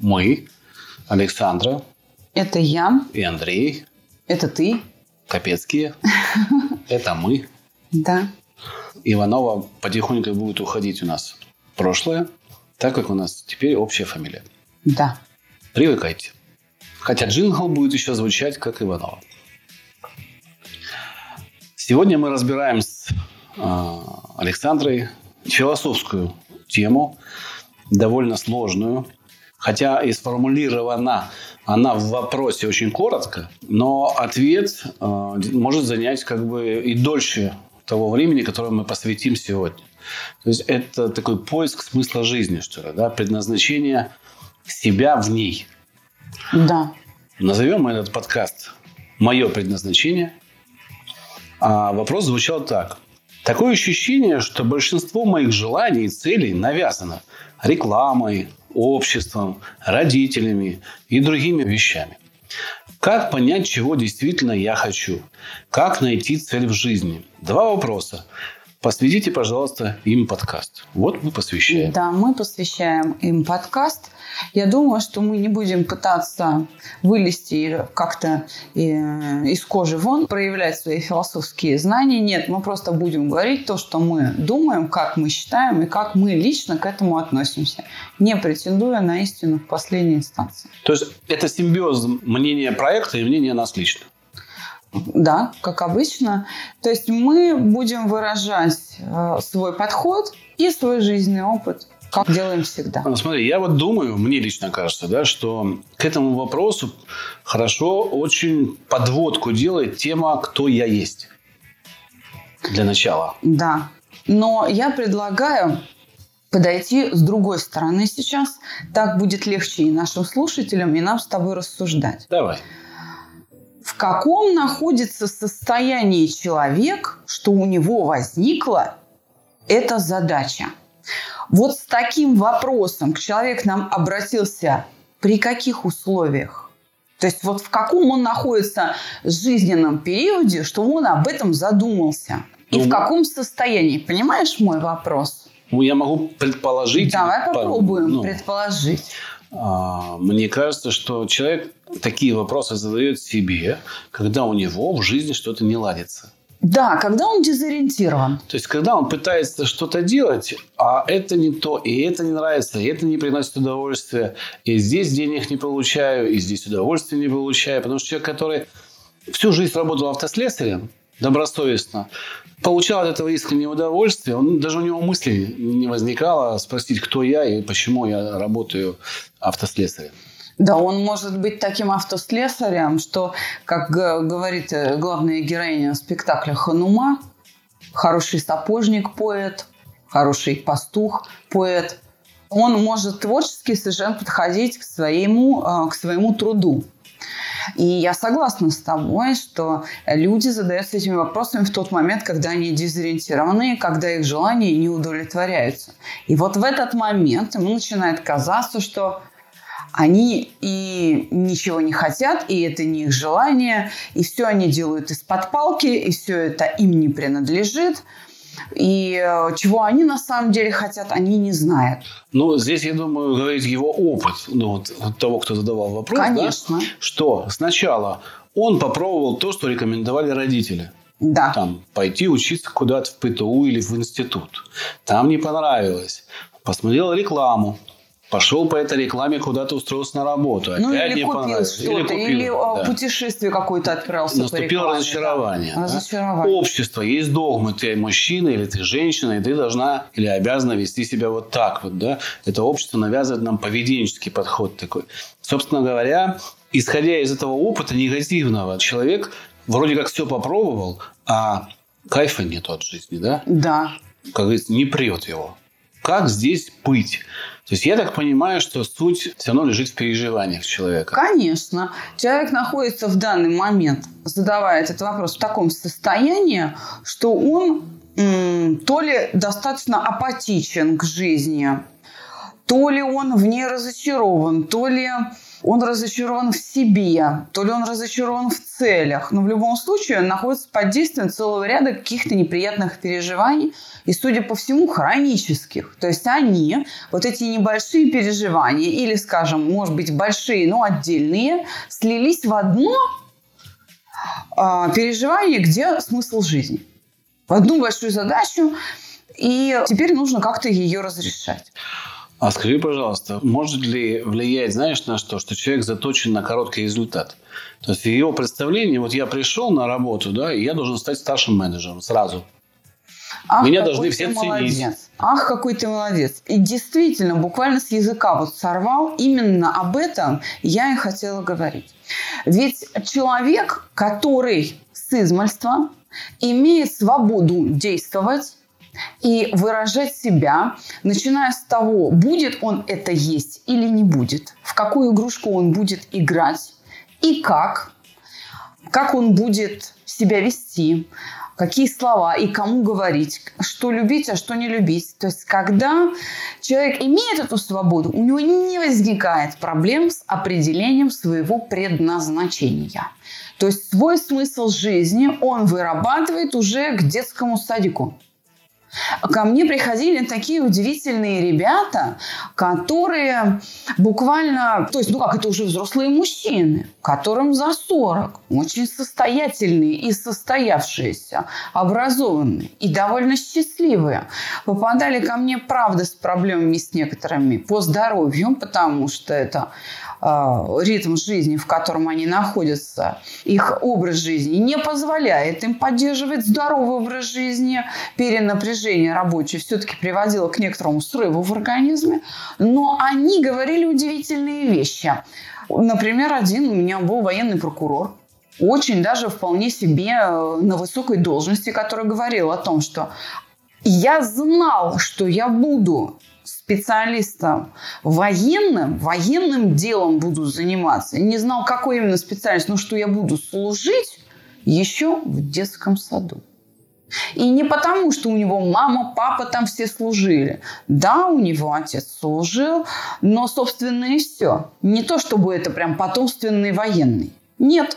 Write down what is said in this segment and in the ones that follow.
мы, Александра Это я, и Андрей это ты. Капецкие. Это мы. Да. Иванова потихоньку будет уходить у нас в прошлое, так как у нас теперь общая фамилия. Да. Привыкайте. Хотя джингл будет еще звучать, как Иванова. Сегодня мы разбираем с э, Александрой философскую тему, довольно сложную, хотя и сформулирована она в вопросе очень коротко, но ответ э, может занять как бы и дольше того времени, которое мы посвятим сегодня. То есть это такой поиск смысла жизни, что ли, да, предназначение себя в ней. Да. Назовем этот подкаст «Мое предназначение». А вопрос звучал так. Такое ощущение, что большинство моих желаний и целей навязано рекламой, обществом, родителями и другими вещами. Как понять, чего действительно я хочу? Как найти цель в жизни? Два вопроса. Посвятите, пожалуйста, им подкаст. Вот мы посвящаем. Да, мы посвящаем им подкаст. Я думаю, что мы не будем пытаться вылезти как-то э, из кожи вон, проявлять свои философские знания. Нет, мы просто будем говорить то, что мы думаем, как мы считаем и как мы лично к этому относимся, не претендуя на истину в последней инстанции. То есть это симбиоз мнения проекта и мнения нас лично. Да, как обычно. То есть мы будем выражать э, свой подход и свой жизненный опыт, как делаем всегда. Ну, Смотри, я вот думаю, мне лично кажется, да, что к этому вопросу хорошо очень подводку делает тема «Кто я есть?» для начала. Да. Но я предлагаю подойти с другой стороны сейчас. Так будет легче и нашим слушателям, и нам с тобой рассуждать. Давай. В каком находится состоянии человек, что у него возникла эта задача? Вот с таким вопросом человек к нам обратился при каких условиях? То есть вот в каком он находится жизненном периоде, что он об этом задумался? И Ну, в каком состоянии? Понимаешь мой вопрос? Ну, я могу предположить. Давай по- попробуем ну, предположить. А, Мне кажется, что человек такие вопросы задает себе, когда у него в жизни что-то не ладится. Да, когда он дезориентирован. То есть, когда он пытается что-то делать, а это не то, и это не нравится, и это не приносит удовольствия, и здесь денег не получаю, и здесь удовольствия не получаю. Потому что человек, который всю жизнь работал автослесарем, добросовестно, получал от этого искреннее удовольствие, он, даже у него мысли не возникало спросить, кто я и почему я работаю автослесарем. Да, он может быть таким автослесарем, что, как говорит э, главная героиня спектакля Ханума, хороший сапожник, поэт, хороший пастух, поэт, он может творчески совершенно подходить к своему, э, к своему труду. И я согласна с тобой, что люди задаются этими вопросами в тот момент, когда они дезориентированы, когда их желания не удовлетворяются. И вот в этот момент ему начинает казаться, что они и ничего не хотят, и это не их желание, и все они делают из-под палки, и все это им не принадлежит. И э, чего они на самом деле хотят, они не знают. Ну, здесь, я думаю, говорит его опыт, ну, вот, вот того, кто задавал вопрос, да, Конечно. что сначала он попробовал то, что рекомендовали родители. Да. Там, пойти учиться куда-то в ПТУ или в институт. Там не понравилось. Посмотрел рекламу. Пошел по этой рекламе куда-то устроился на работу. Ну Опять или не купил что-то, или, купил, э, да. путешествие какое-то отправился по Наступило рекламе, разочарование. да. да? Разочарование. Общество, есть догмы. Ты мужчина или ты женщина, и ты должна или обязана вести себя вот так вот. Да? Это общество навязывает нам поведенческий подход такой. Собственно говоря, исходя из этого опыта негативного, человек вроде как все попробовал, а кайфа нету от жизни. Да? Да. Как говорится, не прет его. Как здесь быть? То есть я так понимаю, что суть все равно лежит в переживаниях человека. Конечно. Человек находится в данный момент, задавая этот вопрос, в таком состоянии, что он то ли достаточно апатичен к жизни, то ли он в ней разочарован, то ли он разочарован в себе, то ли он разочарован в целях. Но в любом случае он находится под действием целого ряда каких-то неприятных переживаний и, судя по всему, хронических. То есть они, вот эти небольшие переживания или, скажем, может быть, большие, но отдельные, слились в одно а, переживание, где смысл жизни. В одну большую задачу, и теперь нужно как-то ее разрешать. А скажи, пожалуйста, может ли влиять, знаешь, на что, что человек заточен на короткий результат? То есть его представлении, вот я пришел на работу, да, и я должен стать старшим менеджером сразу. Ах, Меня какой должны ты все ценить. молодец. Ах, какой ты молодец. И действительно, буквально с языка вот сорвал. Именно об этом я и хотела говорить. Ведь человек, который с измальства имеет свободу действовать, и выражать себя, начиная с того, будет он это есть или не будет, в какую игрушку он будет играть и как, как он будет себя вести, какие слова и кому говорить, что любить, а что не любить. То есть, когда человек имеет эту свободу, у него не возникает проблем с определением своего предназначения. То есть свой смысл жизни он вырабатывает уже к детскому садику. Ко мне приходили такие удивительные ребята, которые буквально, то есть, ну как, это уже взрослые мужчины, которым за 40, очень состоятельные и состоявшиеся, образованные и довольно счастливые, попадали ко мне, правда, с проблемами с некоторыми по здоровью, потому что это э, ритм жизни, в котором они находятся, их образ жизни не позволяет им поддерживать здоровый образ жизни. Перенапряжение рабочее все-таки приводило к некоторому срыву в организме. Но они говорили удивительные вещи. Например, один у меня был военный прокурор, очень даже вполне себе э, на высокой должности, который говорил о том, что я знал, что я буду специалистом военным, военным делом буду заниматься. Не знал, какой именно специальность, но что я буду служить еще в детском саду. И не потому, что у него мама, папа там все служили. Да, у него отец служил, но, собственно, и все. Не то, чтобы это прям потомственный военный. Нет.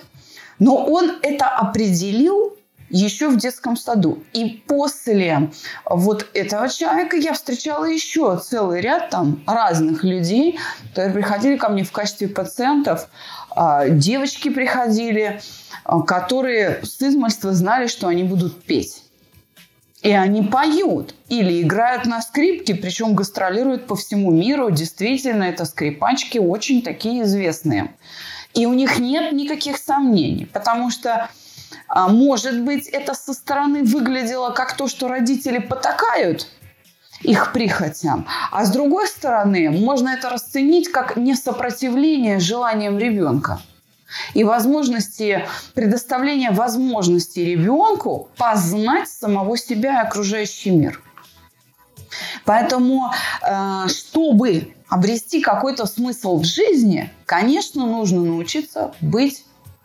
Но он это определил еще в детском саду. И после вот этого человека я встречала еще целый ряд там разных людей, которые приходили ко мне в качестве пациентов. А, девочки приходили, а, которые с измольства знали, что они будут петь. И они поют или играют на скрипке, причем гастролируют по всему миру. Действительно, это скрипачки очень такие известные. И у них нет никаких сомнений, потому что а, может быть, это со стороны выглядело как то, что родители потакают их прихотям. А с другой стороны, можно это расценить как несопротивление желаниям ребенка и возможности предоставления возможности ребенку познать самого себя и окружающий мир. Поэтому, э, чтобы обрести какой-то смысл в жизни, конечно, нужно научиться быть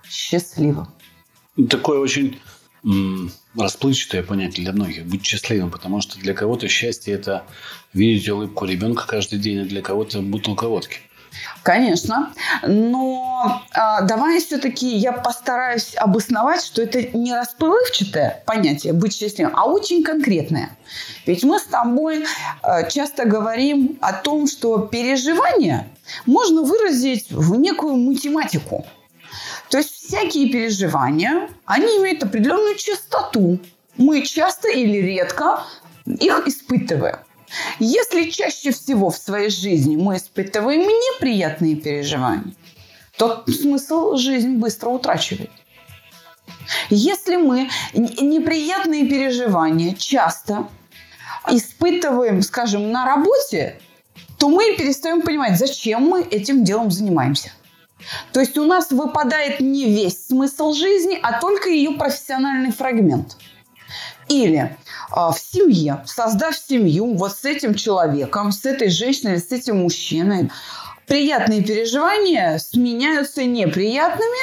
счастливым. Такое очень расплывчатое понятие для многих. Быть счастливым, потому что для кого-то счастье – это видеть улыбку ребенка каждый день, а для кого-то бутылка водки. Конечно. Но э, давай все-таки я постараюсь обосновать, что это не расплывчатое понятие быть счастливым, а очень конкретное. Ведь мы с тобой э, часто говорим о том, что переживания можно выразить в некую математику. То есть всякие переживания, они имеют определенную частоту. Мы часто или редко их испытываем. Если чаще всего в своей жизни мы испытываем неприятные переживания, то смысл жизни быстро утрачивает. Если мы неприятные переживания часто испытываем, скажем, на работе, то мы перестаем понимать, зачем мы этим делом занимаемся. То есть у нас выпадает не весь смысл жизни, а только ее профессиональный фрагмент. Или а, в семье, создав семью вот с этим человеком, с этой женщиной, с этим мужчиной, приятные переживания сменяются неприятными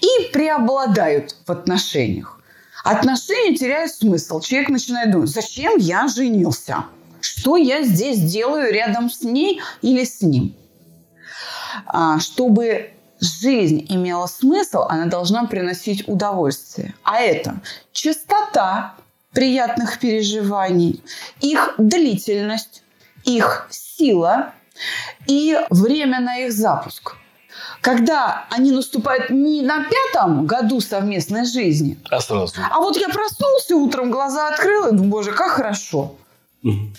и преобладают в отношениях. Отношения теряют смысл. Человек начинает думать, зачем я женился? Что я здесь делаю рядом с ней или с ним? А, чтобы жизнь имела смысл, она должна приносить удовольствие. А это частота приятных переживаний, их длительность, их сила и время на их запуск. Когда они наступают не на пятом году совместной жизни, А сразу. а вот я проснулся утром, глаза открыл, и думаю, боже, как хорошо. Мгм.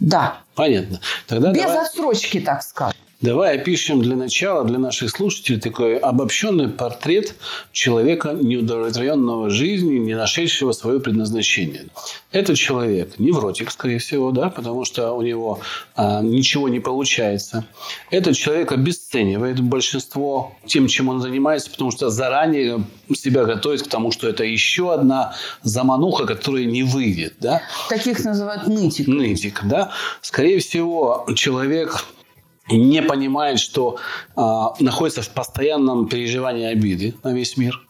Да, Понятно. Тогда без давай, отсрочки, так скажем. Давай опишем для начала, для наших слушателей, такой обобщенный портрет человека, неудовлетворенного жизнью, не нашедшего свое предназначение. Этот человек невротик, скорее всего, да, потому что у него а, ничего не получается. Этот человек обесценивает большинство тем, чем он занимается, потому что заранее себя готовит к тому, что это еще одна замануха, которая не выйдет, да. Таких называют нытик. нытик, да, скорее всего, человек не понимает, что а, находится в постоянном переживании обиды на весь мир.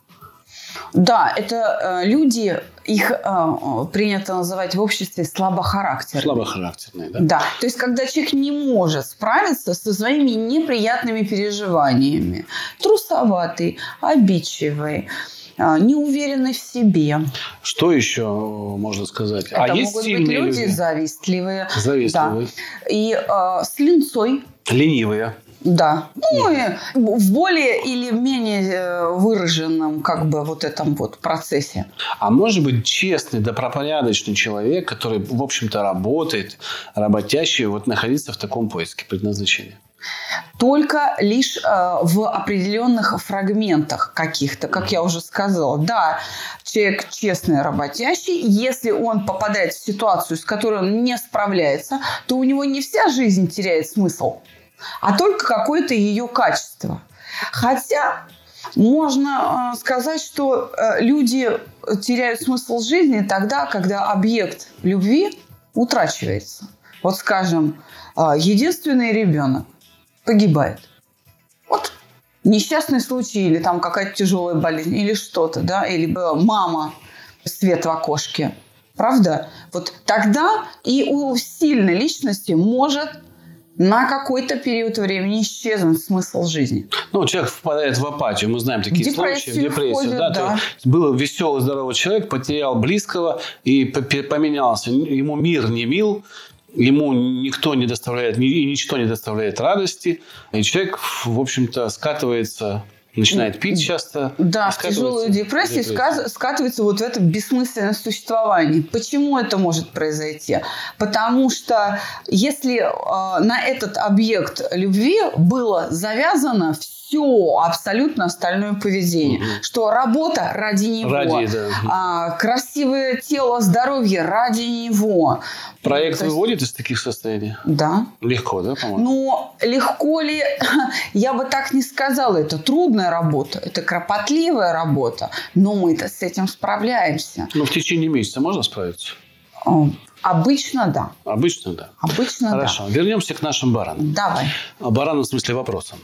Да, это э, люди, их э, э, принято называть в обществе слабохарактерными. Слабохарактерный, да? Да, то есть когда человек не может справиться со своими неприятными переживаниями, трусоватый, обидчивый, э, неуверенный в себе. Что еще можно сказать? Это а есть могут быть люди, люди? завистливые. Завистливые. Да. И э, с линцой. Ленивые. Да. Ну, и в более или менее э, выраженном как бы вот этом вот процессе. А может быть, честный, добропорядочный человек, который, в общем-то, работает, работящий, вот находиться в таком поиске предназначения. Только лишь э, в определенных фрагментах каких-то, как я уже сказала. Да, человек честный, работящий, если он попадает в ситуацию, с которой он не справляется, то у него не вся жизнь теряет смысл, а только какое-то ее качество. Хотя можно э, сказать, что э, люди теряют смысл жизни тогда, когда объект любви утрачивается. Вот, скажем, э, единственный ребенок погибает. Вот несчастный случай или там какая-то тяжелая болезнь или что-то, да, или мама свет в окошке. Правда? Вот тогда и у сильной личности может на какой-то период времени исчезнуть смысл жизни. Ну, человек впадает в апатию. Мы знаем такие Депрессию случаи, в депрессию. входит, да, да. Был веселый, здоровый человек, потерял близкого и поменялся. Ему мир не мил, ему никто не доставляет, и ничто не доставляет радости. И человек, в общем-то, скатывается, начинает пить часто. Да, в тяжелую депрессию. сказ- скатывается вот в это бессмысленное существование. Почему это может произойти? Потому что если э, на этот объект любви было завязано все абсолютно остальное поведение, Мгм. что работа ради него, Ради, да. а, красивое тело, здоровье ради него. Проект есть- выводит из таких состояний? Да. Легко, да, по-моему? Но легко ли, я бы так не сказала, это трудная работа, это кропотливая работа, но мы-то с этим справляемся. Ну, в течение месяца можно справиться? Обычно да. Обычно, да. Обычно Хорошо. Вернемся к нашим баранам. да. Давай. А, Баранам в смысле вопросом.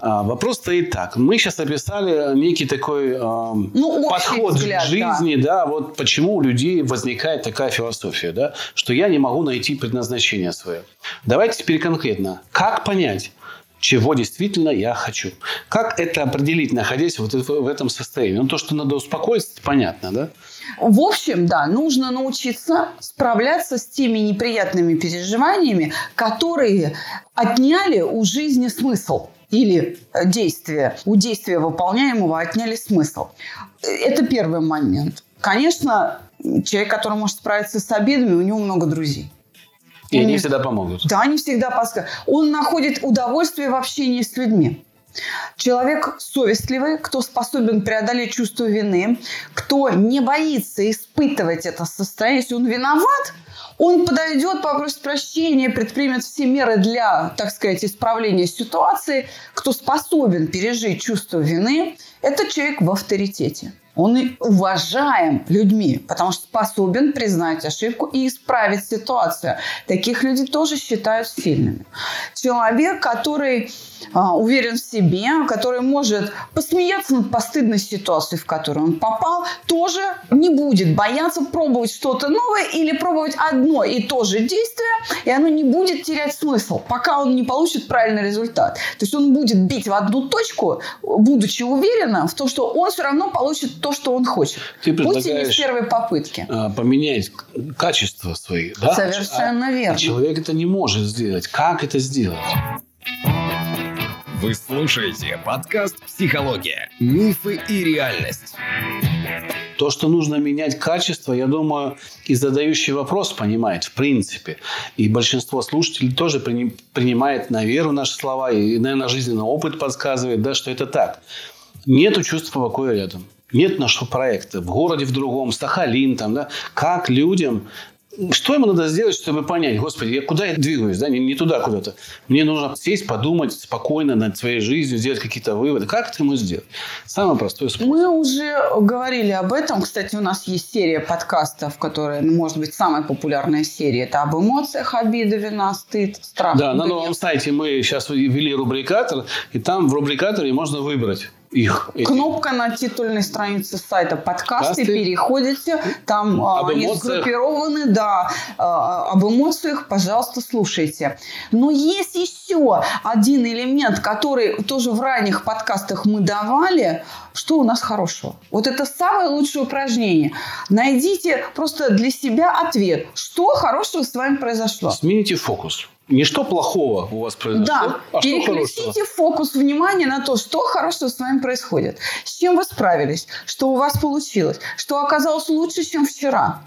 А, Вопрос стоит так. Мы сейчас описали некий такой эм, Ну, подход взгляд, к жизни, да. вот почему у людей возникает такая философия, да, что я не могу найти предназначение свое. Давайте теперь конкретно. Как понять, чего действительно я хочу? Как это определить, находясь вот в этом состоянии? Ну, то, что надо успокоиться, понятно, да? В общем, да, нужно научиться справляться с теми неприятными переживаниями, которые отняли у жизни смысл или э, действия. У действия выполняемого отняли смысл. Это первый момент. Конечно, человек, который может справиться с обидами, у него много друзей. И они всегда помогут. Да, они всегда подсказывают. Он находит удовольствие в общении с людьми. Человек совестливый, кто способен преодолеть чувство вины, кто не боится испытывать это состояние. Если он виноват, он подойдет, попросит прощения, предпримет все меры для, так сказать, исправления ситуации. Кто способен пережить чувство вины, это человек в авторитете. Он и уважаем людьми, потому что способен признать ошибку и исправить ситуацию. Таких людей тоже считают сильными. Человек, который а, уверен в себе, который может посмеяться над постыдной ситуацией, в которую он попал, тоже не будет бояться пробовать что-то новое или пробовать одно и то же действие, и оно не будет терять смысл, пока он не получит правильный результат. То есть он будет бить в одну точку, будучи уверенным в том, что он все равно получит то, что он хочет. Ты Пусть и не с первой попытки. А, поменять качество свои. Да? Совершенно а, верно. Человек это не может сделать. Как это сделать? Вы слушаете подкаст «Психология. Мифы и реальность». То, что нужно менять качество, я думаю, и задающий вопрос понимает, в принципе. И большинство слушателей тоже принимает на веру наши слова, и, наверное, жизненный опыт подсказывает, да, что это так. Нету чувства покоя рядом. Нет нашего проекта в городе в другом, Сахалин, там, да, как людям что ему надо сделать, чтобы понять, господи, я куда я двигаюсь, да, не, не туда куда-то. Мне нужно сесть, подумать спокойно над своей жизнью, сделать какие-то выводы. Как это ему сделать? Самый простой способ. Мы уже говорили об этом. Кстати, у нас есть серия подкастов, которая, ну, может быть, самая популярная серия. Это об эмоциях, обида, вина, стыд, страх. Да, на новом сайте мы сейчас ввели рубрикатор, и там в рубрикаторе можно выбрать их. Эти. Кнопка на титульной странице сайта подкасты, Касты. переходите, там а, об они эмоциях. сгруппированы, да, а, об эмоциях, пожалуйста, слушайте. Но есть еще один элемент, который тоже в ранних подкастах мы давали, что у нас хорошего. Вот это самое лучшее упражнение. Найдите просто для себя ответ, что хорошего с вами произошло. Смените фокус не что плохого у вас произошло, да. а Переключите что фокус внимания на то, что хорошего с вами происходит. С чем вы справились, что у вас получилось, что оказалось лучше, чем вчера.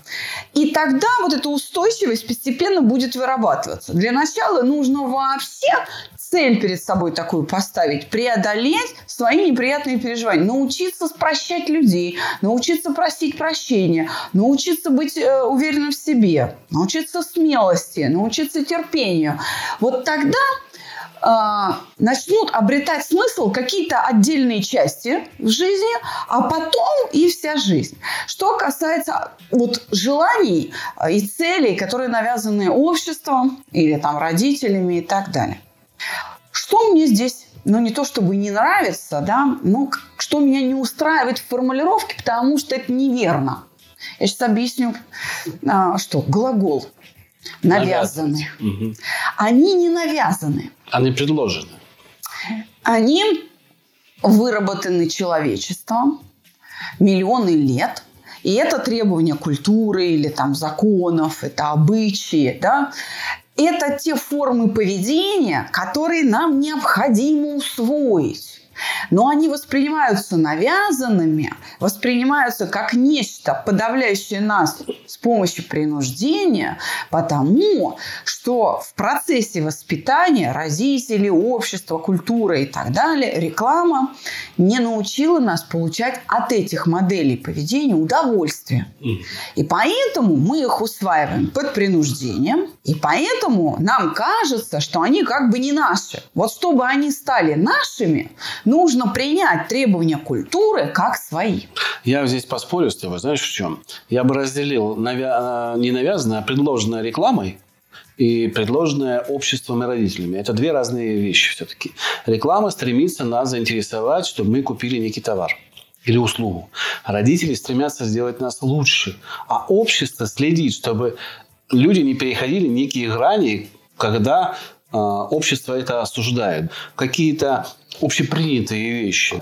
И тогда вот эта устойчивость постепенно будет вырабатываться. Для начала нужно вообще цель перед собой такую поставить, преодолеть свои неприятные переживания, научиться прощать людей, научиться просить прощения, научиться быть э, уверенным в себе, научиться смелости, научиться терпению. Вот тогда э, начнут обретать смысл какие-то отдельные части в жизни, а потом и вся жизнь. Что касается вот желаний э, и целей, которые навязаны обществом или там родителями и так далее. Что мне здесь, ну не то чтобы не нравится, да, но что меня не устраивает в формулировке, потому что это неверно. Я сейчас объясню, а, что глагол навязаны. Угу. Они не навязаны. Они предложены. Они выработаны человечеством миллионы лет. И это требования культуры или там законов, это обычаи, да это те формы поведения, которые нам необходимо усвоить. Но они воспринимаются навязанными, воспринимаются как нечто, подавляющее нас с помощью принуждения, потому что в процессе воспитания родители, общество, культура и так далее, реклама не научила нас получать от этих моделей поведения удовольствие. И поэтому мы их усваиваем под принуждением, и поэтому нам кажется, что они как бы не наши. Вот чтобы они стали нашими, нужно принять требования культуры как свои. Я здесь поспорю с тобой, знаешь в чем? Я бы разделил навя... не навязанное, а предложенное рекламой и предложенное обществом и родителями. Это две разные вещи все-таки. Реклама стремится нас заинтересовать, чтобы мы купили некий товар или услугу. Родители стремятся сделать нас лучше, а общество следит, чтобы люди не переходили некие грани, когда э, общество это осуждает. Какие-то общепринятые вещи.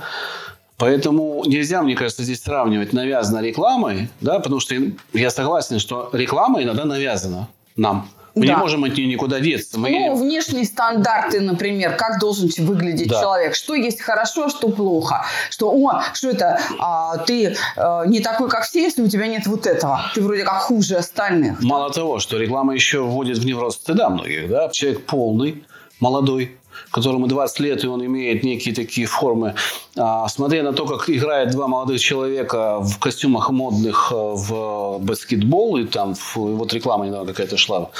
Поэтому нельзя, мне кажется, здесь сравнивать навязанной рекламой, да, потому что я согласен, что реклама иногда навязана нам. Мы да. не можем от нее никуда деться. Мы... Ну, внешние стандарты, например, как должен выглядеть да. человек, что есть хорошо, что плохо, что, о, что это, а, ты а, не такой, как все, если у тебя нет вот этого, ты вроде как хуже остальных. Мало того, что реклама еще вводит в невроз стыда многих, да, человек полный, молодой, которому 20 лет, и он имеет некие такие формы. А, смотря на то, как играют два молодых человека в костюмах модных э, в баскетбол, и там вот реклама недавно какая-то шла,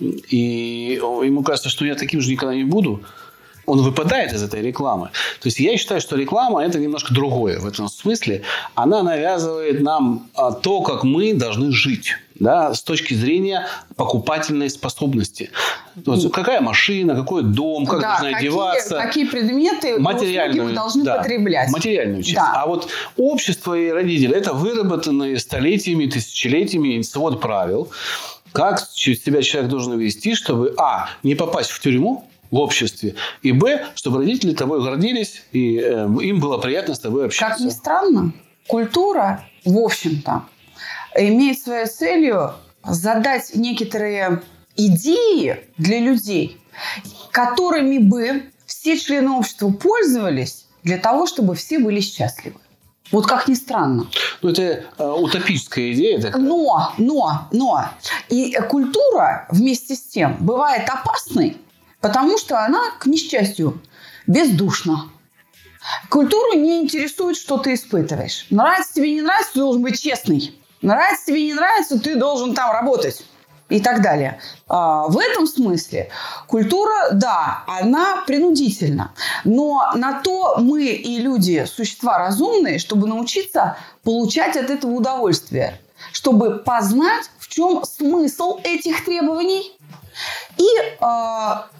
и ему кажется, что я таким же никогда не буду. Он выпадает из этой рекламы. То есть я считаю, что реклама это немножко другое в этом смысле. Она навязывает нам а, то, как мы должны жить да, с точки зрения покупательной способности. То есть, какая машина, какой дом, как да, должна какие, одеваться. Какие предметы материальную, вы должны да, потреблять. Материальную часть. Да. А вот общество и родители – это выработанные столетиями, тысячелетиями свод правил, как себя человек должен вести, чтобы, а, не попасть в тюрьму, в обществе. И Б, чтобы родители тобой гордились, и э, им было приятно с тобой общаться. Как ни странно, культура, в общем-то, имеет своей целью задать некоторые идеи для людей, которыми бы все члены общества пользовались для того, чтобы все были счастливы. Вот как ни странно. Ну, это э, утопическая идея такая. Но, но, но. И культура вместе с тем бывает опасной, потому что она, к несчастью, бездушна. Культуру не интересует, что ты испытываешь. Нравится тебе, не нравится, ты должен быть честный. Нравится тебе, не нравится, ты должен там работать и так далее. А, в этом смысле культура, да, она принудительна. Но на то мы и люди, существа разумные, чтобы научиться получать от этого удовольствие. Чтобы познать, в чем смысл этих требований и э,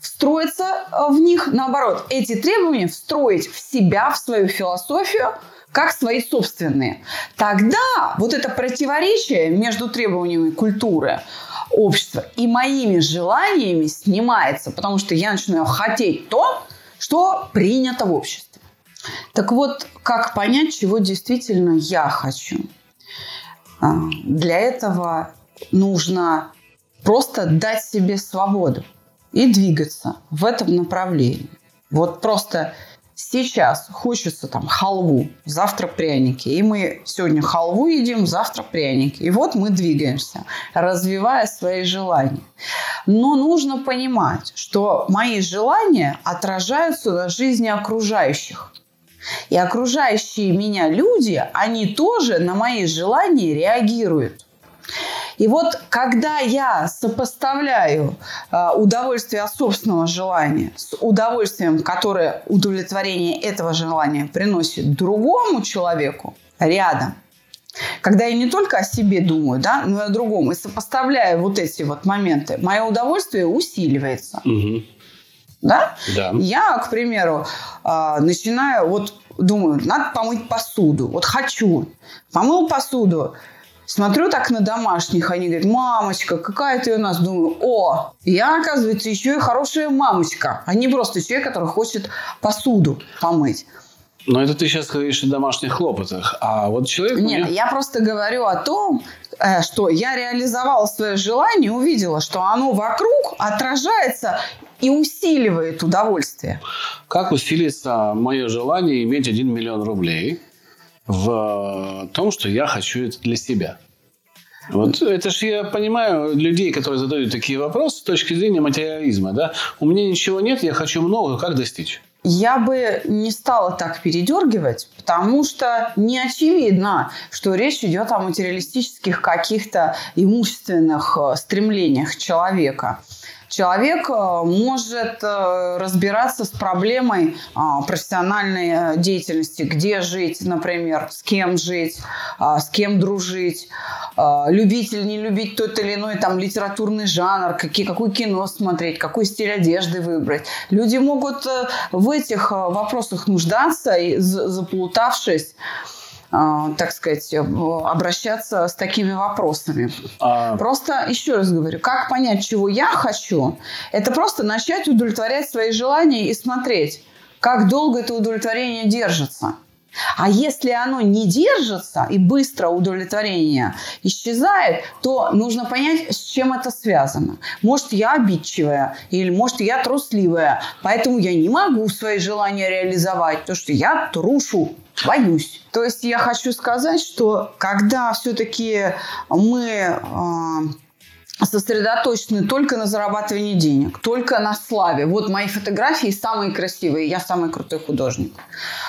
встроиться в них, наоборот, эти требования встроить в себя, в свою философию – как свои собственные. Тогда вот это противоречие между требованиями культуры общества и моими желаниями снимается, потому что я начинаю хотеть то, что принято в обществе. Так вот, как понять, чего действительно я хочу? А, для этого нужно просто дать себе свободу и двигаться в этом направлении. Вот просто сейчас хочется там халву, завтра пряники. И мы сегодня халву едим, завтра пряники. И вот мы двигаемся, развивая свои желания. Но нужно понимать, что мои желания отражаются на жизни окружающих. И окружающие меня люди, они тоже на мои желания реагируют. И вот когда я сопоставляю э, удовольствие от собственного желания с удовольствием, которое удовлетворение этого желания приносит другому человеку рядом, когда я не только о себе думаю, да, но и о другом, и сопоставляю вот эти вот моменты, мое удовольствие усиливается. Угу. Да? Да. Я, к примеру, э, начинаю, вот думаю, надо помыть посуду. Вот хочу. Помыл посуду. Смотрю так на домашних, они говорят, мамочка, какая ты у нас. Думаю, о, я, оказывается, еще и хорошая мамочка, а не просто человек, который хочет посуду помыть. Но это ты сейчас говоришь о домашних хлопотах. А вот человек... Нет, меня... я просто говорю о том, э, что я реализовала свое желание, увидела, что оно вокруг отражается и усиливает удовольствие. Как усилится мое желание иметь 1 миллион рублей? В том, что я хочу это для себя. Вот это же я понимаю людей, которые задают такие вопросы с точки зрения материализма. Да? У меня ничего нет, я хочу много, как достичь? Я бы не стала так передергивать, потому что не очевидно, что речь идет о материалистических каких-то имущественных э, стремлениях человека человек э, может э, разбираться с проблемой а, профессиональной э, деятельности, где жить, например, с кем жить, а, с кем дружить, а, любить или не любить тот или иной там литературный жанр, какие, какое кино смотреть, какой стиль одежды выбрать. Люди могут в этих вопросах нуждаться, заплутавшись так сказать, обращаться с такими вопросами. А... Просто, еще раз говорю, как понять, чего я хочу, это просто начать удовлетворять свои желания и смотреть, как долго это удовлетворение держится. А если оно не держится и быстро удовлетворение исчезает, то нужно понять, с чем это связано. Может, я обидчивая или может, я трусливая, поэтому я не могу свои желания реализовать, потому что я трушу, боюсь. То есть я хочу сказать, что когда все-таки мы а, сосредоточены только на зарабатывании денег, только на славе. Вот мои фотографии самые красивые, я самый крутой художник,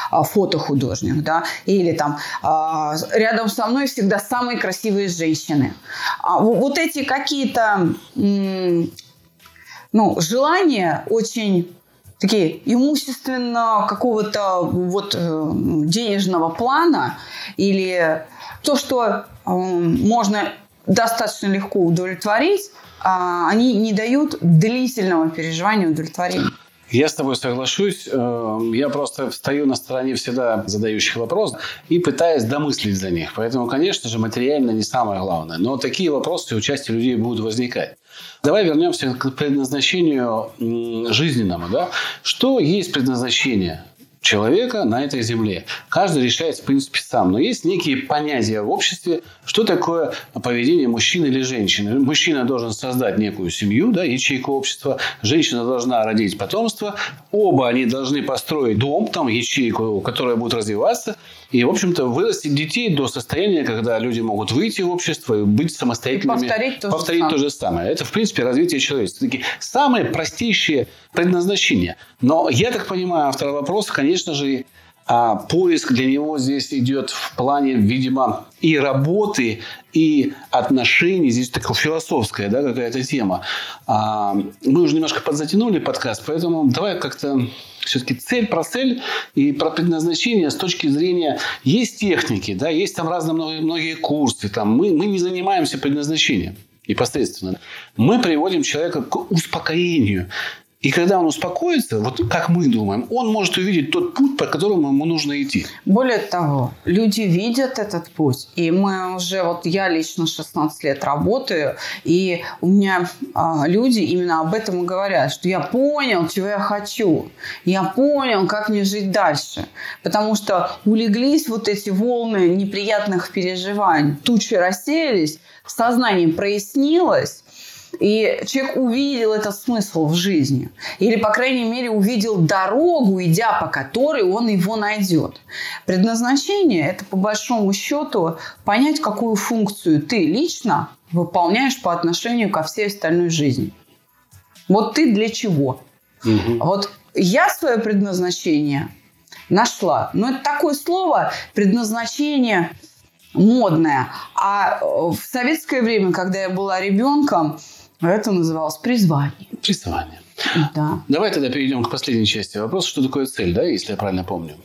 а, фотохудожник, да, или там а, рядом со мной всегда самые красивые женщины. Вот эти какие-то ну, желания очень такие имущественно какого-то вот э, денежного плана или то, что э, можно достаточно легко удовлетворить, а они не дают длительного переживания удовлетворения. Я с тобой соглашусь. Эм, я просто встаю на стороне всегда задающих вопрос и пытаюсь домыслить за них. Поэтому, конечно же, материально не самое главное. Но такие вопросы у части людей будут возникать. Давай вернемся к предназначению жизненному. Да? Что есть предназначение? человека на этой земле. Каждый решает, в принципе, сам. Но есть некие понятия в обществе, что такое поведение мужчины или женщины. Мужчина должен создать некую семью, да, ячейку общества. Женщина должна родить потомство. Оба они должны построить дом, там ячейку, которая будет развиваться. И, в общем-то, вырастить детей до состояния, когда люди могут выйти в общество и быть самостоятельными. И повторить то, повторить же, то же самое. Это, в принципе, развитие человечества. Такие самые простейшие предназначения. Но я так понимаю, автор вопроса, конечно же, а поиск для него здесь идет в плане, видимо, и работы, и отношений. Здесь такая философская да, какая-то тема. А, мы уже немножко подзатянули подкаст, поэтому давай как-то все-таки цель про цель и про предназначение с точки зрения... Есть техники, да, есть там разные многие, многие курсы. Там, мы, мы не занимаемся предназначением непосредственно. Мы приводим человека к успокоению. И когда он успокоится, вот как мы думаем, он может увидеть тот путь, по которому ему нужно идти. Более того, люди видят этот путь. И мы уже, вот я лично 16 лет работаю, и у меня а, люди именно об этом и говорят, что я понял, чего я хочу. Я понял, как мне жить дальше. Потому что улеглись вот эти волны неприятных переживаний, тучи рассеялись, сознание прояснилось, и человек увидел этот смысл в жизни. Или, по крайней мере, увидел дорогу, идя по которой он его найдет. Предназначение – это, по большому счету, понять, какую функцию ты лично выполняешь по отношению ко всей остальной жизни. Вот ты для чего? Угу. Вот я свое предназначение нашла. Но это такое слово предназначение модное. А в советское время, когда я была ребенком, это называлось призвание. Призвание. Да. Давай тогда перейдем к последней части вопроса. Что такое цель, да, если я правильно помню?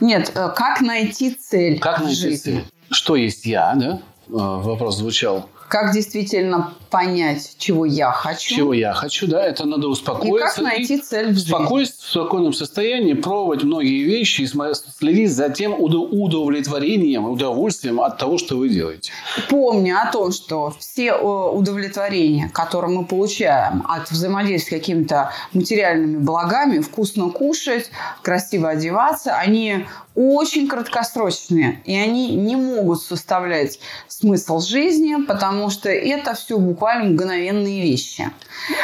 Нет, э, как найти цель Как найти жизни? цель? Что есть я, да? Э, вопрос звучал. Как действительно понять, чего я хочу. Чего я хочу, да, это надо успокоиться. И как найти цель в жизни. Спокойствие, в спокойном состоянии, пробовать многие вещи и следить за тем удовлетворением, удовольствием от того, что вы делаете. Помня о том, что все э, удовлетворения, которые мы получаем от взаимодействия с какими-то материальными благами, вкусно кушать, красиво одеваться, они очень краткосрочные, и они не могут составлять смысл жизни, потому что это все буквально мгновенные вещи.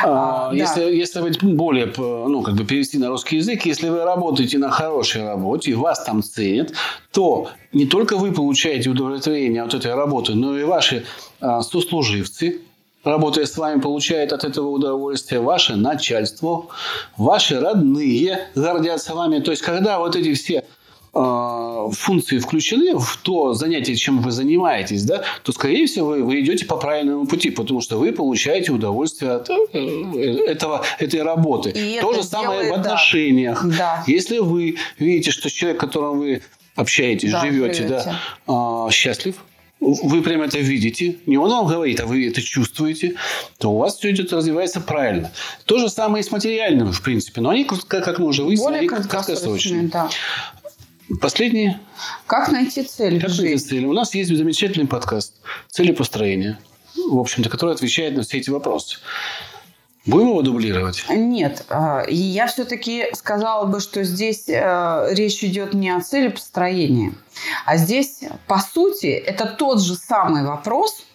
А, а, если, да. если быть более, ну, как бы перевести на русский язык, если вы работаете на хорошей работе, вас там ценят, то не только вы получаете удовлетворение от этой работы, но и ваши а, сослуживцы, работая с вами, получают от этого удовольствие, ваше начальство, ваши родные гордятся вами. То есть, когда вот эти все функции включены в то занятие, чем вы занимаетесь, да, то, скорее всего, вы, вы идете по правильному пути, потому что вы получаете удовольствие от э, этого, этой работы. И то же самое делает, в отношениях. Да. Если вы видите, что человек, с которым вы общаетесь, да, живете, живете. Да, счастлив, вы прям это видите, не он вам говорит, а вы это чувствуете, то у вас все идет, развивается правильно. То же самое и с материальным, в принципе, но они, как мы уже выяснили, Более краткосрочные. Да. Последнее. Как найти цель как? Найти цель? У нас есть замечательный подкаст «Целепостроение», в общем-то, который отвечает на все эти вопросы. Будем его дублировать? Нет. А, я все-таки сказала бы, что здесь э, речь идет не о цели построения, а здесь, по сути, это тот же самый вопрос,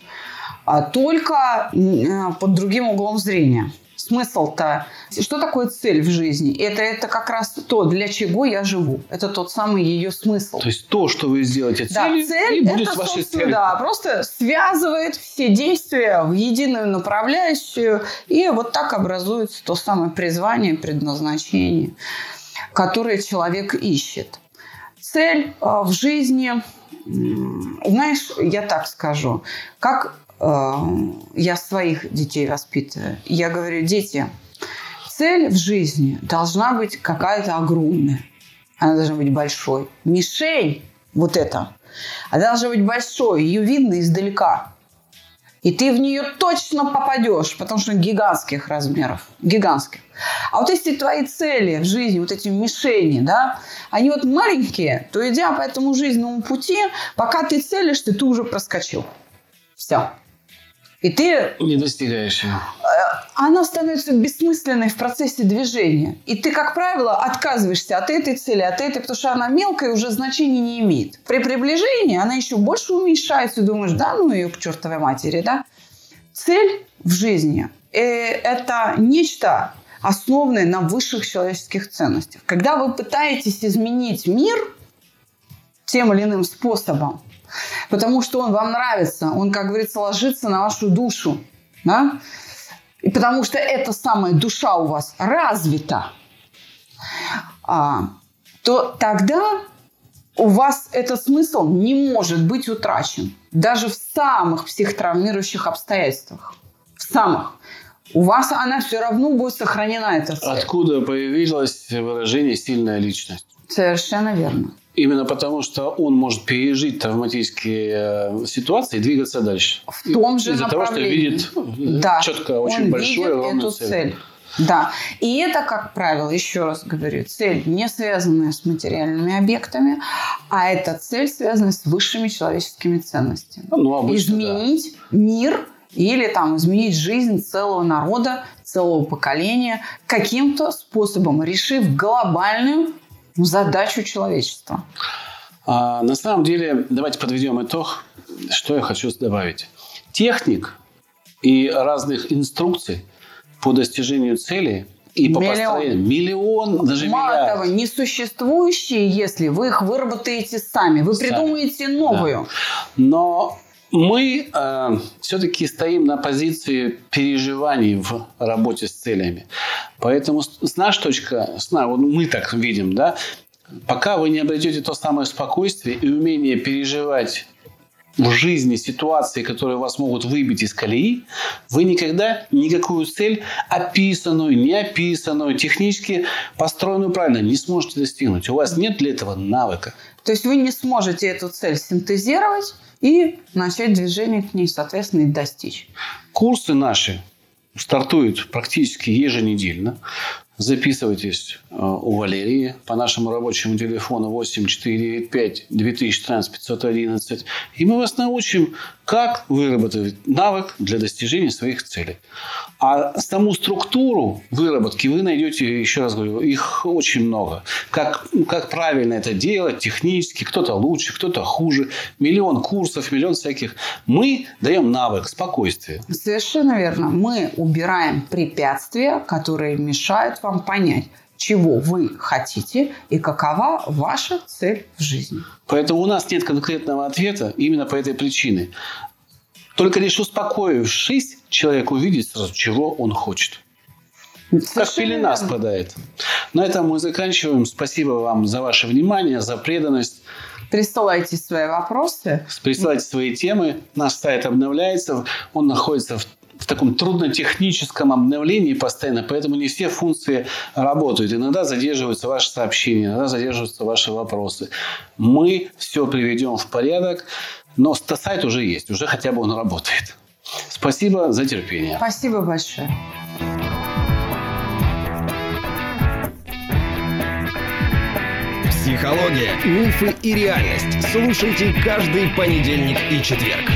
а только э, под другим углом зрения смысл-то? Что такое цель в жизни? Это, это как раз то, для чего я живу. Это тот самый ее смысл. То есть то, что вы сделаете целью, да, цель и будет это, вашей целью. Да, просто связывает все действия в единую направляющую. И вот так образуется то самое призвание, предназначение, которое человек ищет. Цель а, в жизни, знаешь, я так скажу, как Э, я своих детей воспитываю. Я говорю, дети, цель в жизни должна быть какая-то огромная. Она должна быть большой. Мишень, вот это, она должна быть большой. Ее видно издалека. И ты в нее точно попадешь, потому что гигантских размеров. Гигантских. А вот если твои цели в жизни, вот эти мишени, да, они вот маленькие, то идя по этому жизненному пути, пока ты целишься, ты уже проскочил. Все. И ты... Не достигаешь ее. Э, она становится бессмысленной в процессе движения. И ты, как правило, отказываешься от этой цели, от этой, потому что она мелкая и уже значения не имеет. При приближении она еще больше уменьшается, и думаешь, да, ну ее к чертовой матери, да. Цель в жизни э, – это нечто, основанное на высших человеческих ценностях. Когда вы пытаетесь изменить мир тем или иным способом, потому что он вам нравится, он, как говорится, ложится на вашу душу, да? И потому что эта самая душа у вас развита, а, то тогда у вас этот смысл не может быть утрачен. Даже в самых психотравмирующих обстоятельствах. В самых. У вас она все равно будет сохранена, эта цель. Откуда появилось выражение «сильная личность»? Совершенно верно. Именно потому, что он может пережить травматические э, ситуации и двигаться дальше. В том же Из-за того, что видит э, да, четко очень он большую видит эту цель. цель. Да. И это, как правило, еще раз говорю, цель не связанная с материальными объектами, а это цель, связанная с высшими человеческими ценностями. Ну, обычно, Изменить мир или там изменить жизнь целого народа, целого поколения каким-то способом, решив глобальную задачу человечества. А, на самом деле, давайте подведем итог, что я хочу добавить. Техник и разных инструкций по достижению цели и по Миллион. построению. Миллион, даже Мало миллиард. того, несуществующие, если вы их выработаете сами, вы Сами. придумаете новую. Но мы э, все-таки стоим на позиции переживаний в работе с целями. Поэтому с, нашей точки, с, на- вот мы так видим, да, пока вы не обретете то самое спокойствие и умение переживать в жизни ситуации, которые вас могут выбить из колеи, вы никогда никакую цель, описанную, не описанную, технически построенную правильно, не сможете достигнуть. У вас нет для этого навыка. То есть вы не сможете эту цель синтезировать и начать движение к ней, соответственно, и достичь. Курсы наши стартуют практически еженедельно. Записывайтесь э, у Валерии по нашему рабочему телефону 8495 2013 511. И мы вас научим, как выработать навык для достижения своих целей. А саму структуру выработки вы найдете, еще раз говорю, их очень много. Как, как правильно это делать технически, кто-то лучше, кто-то хуже. Миллион курсов, миллион всяких. Мы даем навык спокойствия. Совершенно верно. Мы убираем препятствия, которые мешают вам понять, чего вы хотите и какова ваша цель в жизни. Поэтому у нас нет конкретного ответа именно по этой причине. Только лишь успокоившись, человек увидит сразу, чего он хочет. Как пелена спадает. На этом мы заканчиваем. Спасибо вам за ваше внимание, за преданность. Присылайте свои вопросы. Присылайте свои темы. Наш сайт обновляется. Он находится в, в таком труднотехническом обновлении постоянно, поэтому не все функции работают. Иногда задерживаются ваши сообщения, иногда задерживаются ваши вопросы. Мы все приведем в порядок, но ста- сайт уже есть, уже хотя бы он работает. Спасибо за терпение. Спасибо большое. Психология, мифы и реальность. Слушайте каждый понедельник и четверг.